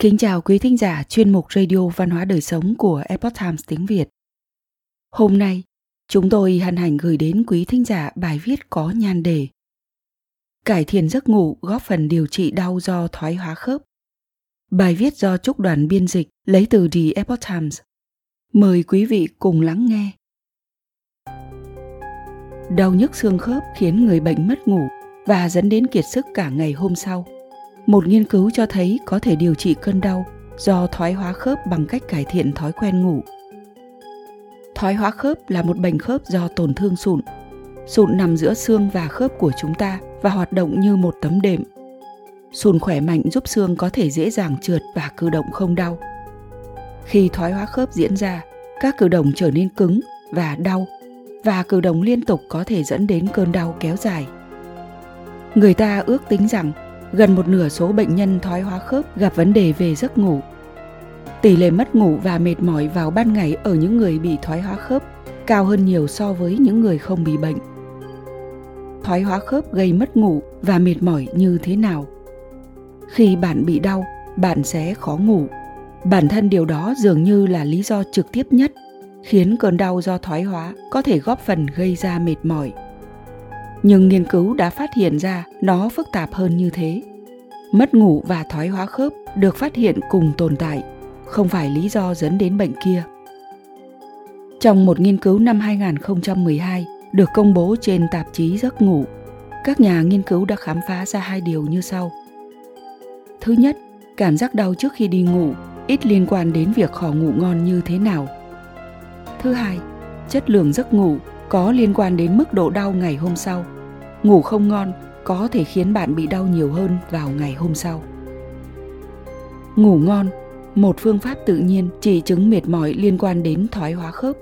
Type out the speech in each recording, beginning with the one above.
Kính chào quý thính giả chuyên mục Radio Văn hóa Đời Sống của Epoch Times tiếng Việt. Hôm nay, chúng tôi hân hạnh gửi đến quý thính giả bài viết có nhan đề Cải thiện giấc ngủ góp phần điều trị đau do thoái hóa khớp. Bài viết do Trúc đoàn biên dịch lấy từ The Epoch Times. Mời quý vị cùng lắng nghe. Đau nhức xương khớp khiến người bệnh mất ngủ và dẫn đến kiệt sức cả ngày hôm sau – một nghiên cứu cho thấy có thể điều trị cơn đau do thoái hóa khớp bằng cách cải thiện thói quen ngủ. Thoái hóa khớp là một bệnh khớp do tổn thương sụn. Sụn nằm giữa xương và khớp của chúng ta và hoạt động như một tấm đệm. Sụn khỏe mạnh giúp xương có thể dễ dàng trượt và cử động không đau. Khi thoái hóa khớp diễn ra, các cử động trở nên cứng và đau và cử động liên tục có thể dẫn đến cơn đau kéo dài. Người ta ước tính rằng gần một nửa số bệnh nhân thoái hóa khớp gặp vấn đề về giấc ngủ. Tỷ lệ mất ngủ và mệt mỏi vào ban ngày ở những người bị thoái hóa khớp cao hơn nhiều so với những người không bị bệnh. Thoái hóa khớp gây mất ngủ và mệt mỏi như thế nào? Khi bạn bị đau, bạn sẽ khó ngủ. Bản thân điều đó dường như là lý do trực tiếp nhất khiến cơn đau do thoái hóa có thể góp phần gây ra mệt mỏi nhưng nghiên cứu đã phát hiện ra nó phức tạp hơn như thế. Mất ngủ và thoái hóa khớp được phát hiện cùng tồn tại, không phải lý do dẫn đến bệnh kia. Trong một nghiên cứu năm 2012 được công bố trên tạp chí Giấc ngủ, các nhà nghiên cứu đã khám phá ra hai điều như sau. Thứ nhất, cảm giác đau trước khi đi ngủ ít liên quan đến việc khó ngủ ngon như thế nào. Thứ hai, chất lượng giấc ngủ có liên quan đến mức độ đau ngày hôm sau. Ngủ không ngon có thể khiến bạn bị đau nhiều hơn vào ngày hôm sau. Ngủ ngon, một phương pháp tự nhiên chỉ chứng mệt mỏi liên quan đến thoái hóa khớp.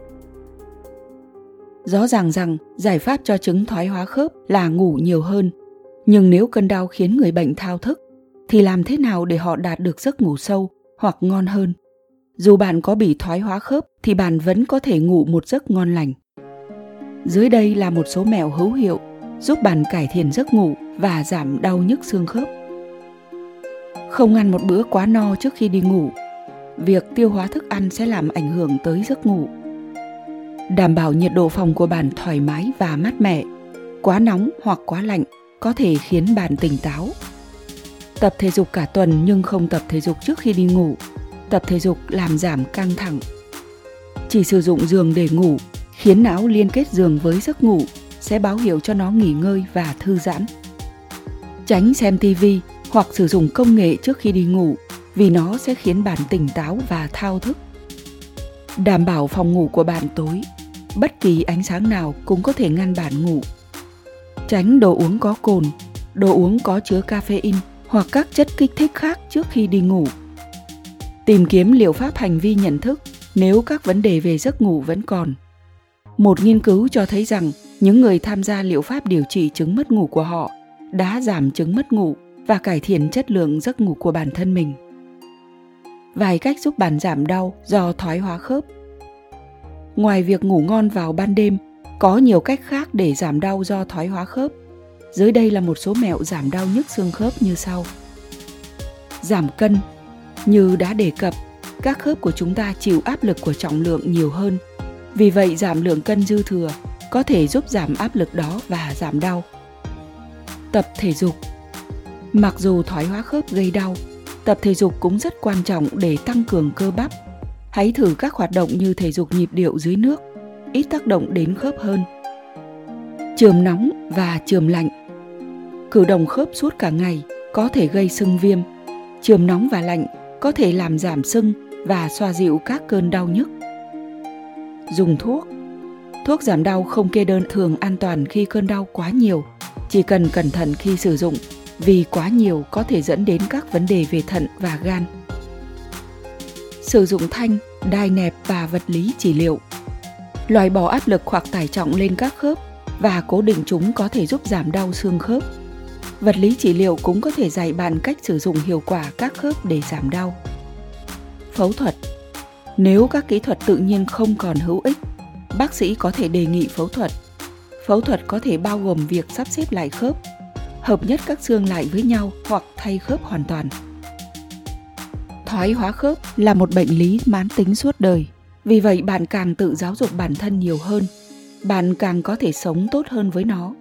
Rõ ràng rằng giải pháp cho chứng thoái hóa khớp là ngủ nhiều hơn, nhưng nếu cơn đau khiến người bệnh thao thức thì làm thế nào để họ đạt được giấc ngủ sâu hoặc ngon hơn? Dù bạn có bị thoái hóa khớp thì bạn vẫn có thể ngủ một giấc ngon lành. Dưới đây là một số mẹo hữu hiệu giúp bạn cải thiện giấc ngủ và giảm đau nhức xương khớp. Không ăn một bữa quá no trước khi đi ngủ. Việc tiêu hóa thức ăn sẽ làm ảnh hưởng tới giấc ngủ. Đảm bảo nhiệt độ phòng của bạn thoải mái và mát mẻ. Quá nóng hoặc quá lạnh có thể khiến bạn tỉnh táo. Tập thể dục cả tuần nhưng không tập thể dục trước khi đi ngủ. Tập thể dục làm giảm căng thẳng. Chỉ sử dụng giường để ngủ khiến não liên kết giường với giấc ngủ sẽ báo hiệu cho nó nghỉ ngơi và thư giãn. Tránh xem TV hoặc sử dụng công nghệ trước khi đi ngủ vì nó sẽ khiến bạn tỉnh táo và thao thức. Đảm bảo phòng ngủ của bạn tối, bất kỳ ánh sáng nào cũng có thể ngăn bạn ngủ. Tránh đồ uống có cồn, đồ uống có chứa caffeine hoặc các chất kích thích khác trước khi đi ngủ. Tìm kiếm liệu pháp hành vi nhận thức nếu các vấn đề về giấc ngủ vẫn còn một nghiên cứu cho thấy rằng những người tham gia liệu pháp điều trị chứng mất ngủ của họ đã giảm chứng mất ngủ và cải thiện chất lượng giấc ngủ của bản thân mình. Vài cách giúp bạn giảm đau do thoái hóa khớp. Ngoài việc ngủ ngon vào ban đêm, có nhiều cách khác để giảm đau do thoái hóa khớp. Dưới đây là một số mẹo giảm đau nhức xương khớp như sau. Giảm cân. Như đã đề cập, các khớp của chúng ta chịu áp lực của trọng lượng nhiều hơn vì vậy giảm lượng cân dư thừa có thể giúp giảm áp lực đó và giảm đau. Tập thể dục Mặc dù thoái hóa khớp gây đau, tập thể dục cũng rất quan trọng để tăng cường cơ bắp. Hãy thử các hoạt động như thể dục nhịp điệu dưới nước, ít tác động đến khớp hơn. Trường nóng và trường lạnh Cử động khớp suốt cả ngày có thể gây sưng viêm. Trường nóng và lạnh có thể làm giảm sưng và xoa dịu các cơn đau nhức dùng thuốc. Thuốc giảm đau không kê đơn thường an toàn khi cơn đau quá nhiều, chỉ cần cẩn thận khi sử dụng, vì quá nhiều có thể dẫn đến các vấn đề về thận và gan. Sử dụng thanh, đai nẹp và vật lý trị liệu. Loại bỏ áp lực hoặc tải trọng lên các khớp và cố định chúng có thể giúp giảm đau xương khớp. Vật lý trị liệu cũng có thể dạy bạn cách sử dụng hiệu quả các khớp để giảm đau. Phẫu thuật nếu các kỹ thuật tự nhiên không còn hữu ích, bác sĩ có thể đề nghị phẫu thuật. Phẫu thuật có thể bao gồm việc sắp xếp lại khớp, hợp nhất các xương lại với nhau hoặc thay khớp hoàn toàn. Thoái hóa khớp là một bệnh lý mãn tính suốt đời. Vì vậy bạn càng tự giáo dục bản thân nhiều hơn, bạn càng có thể sống tốt hơn với nó.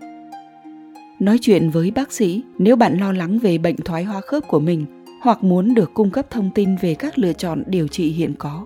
Nói chuyện với bác sĩ nếu bạn lo lắng về bệnh thoái hóa khớp của mình hoặc muốn được cung cấp thông tin về các lựa chọn điều trị hiện có.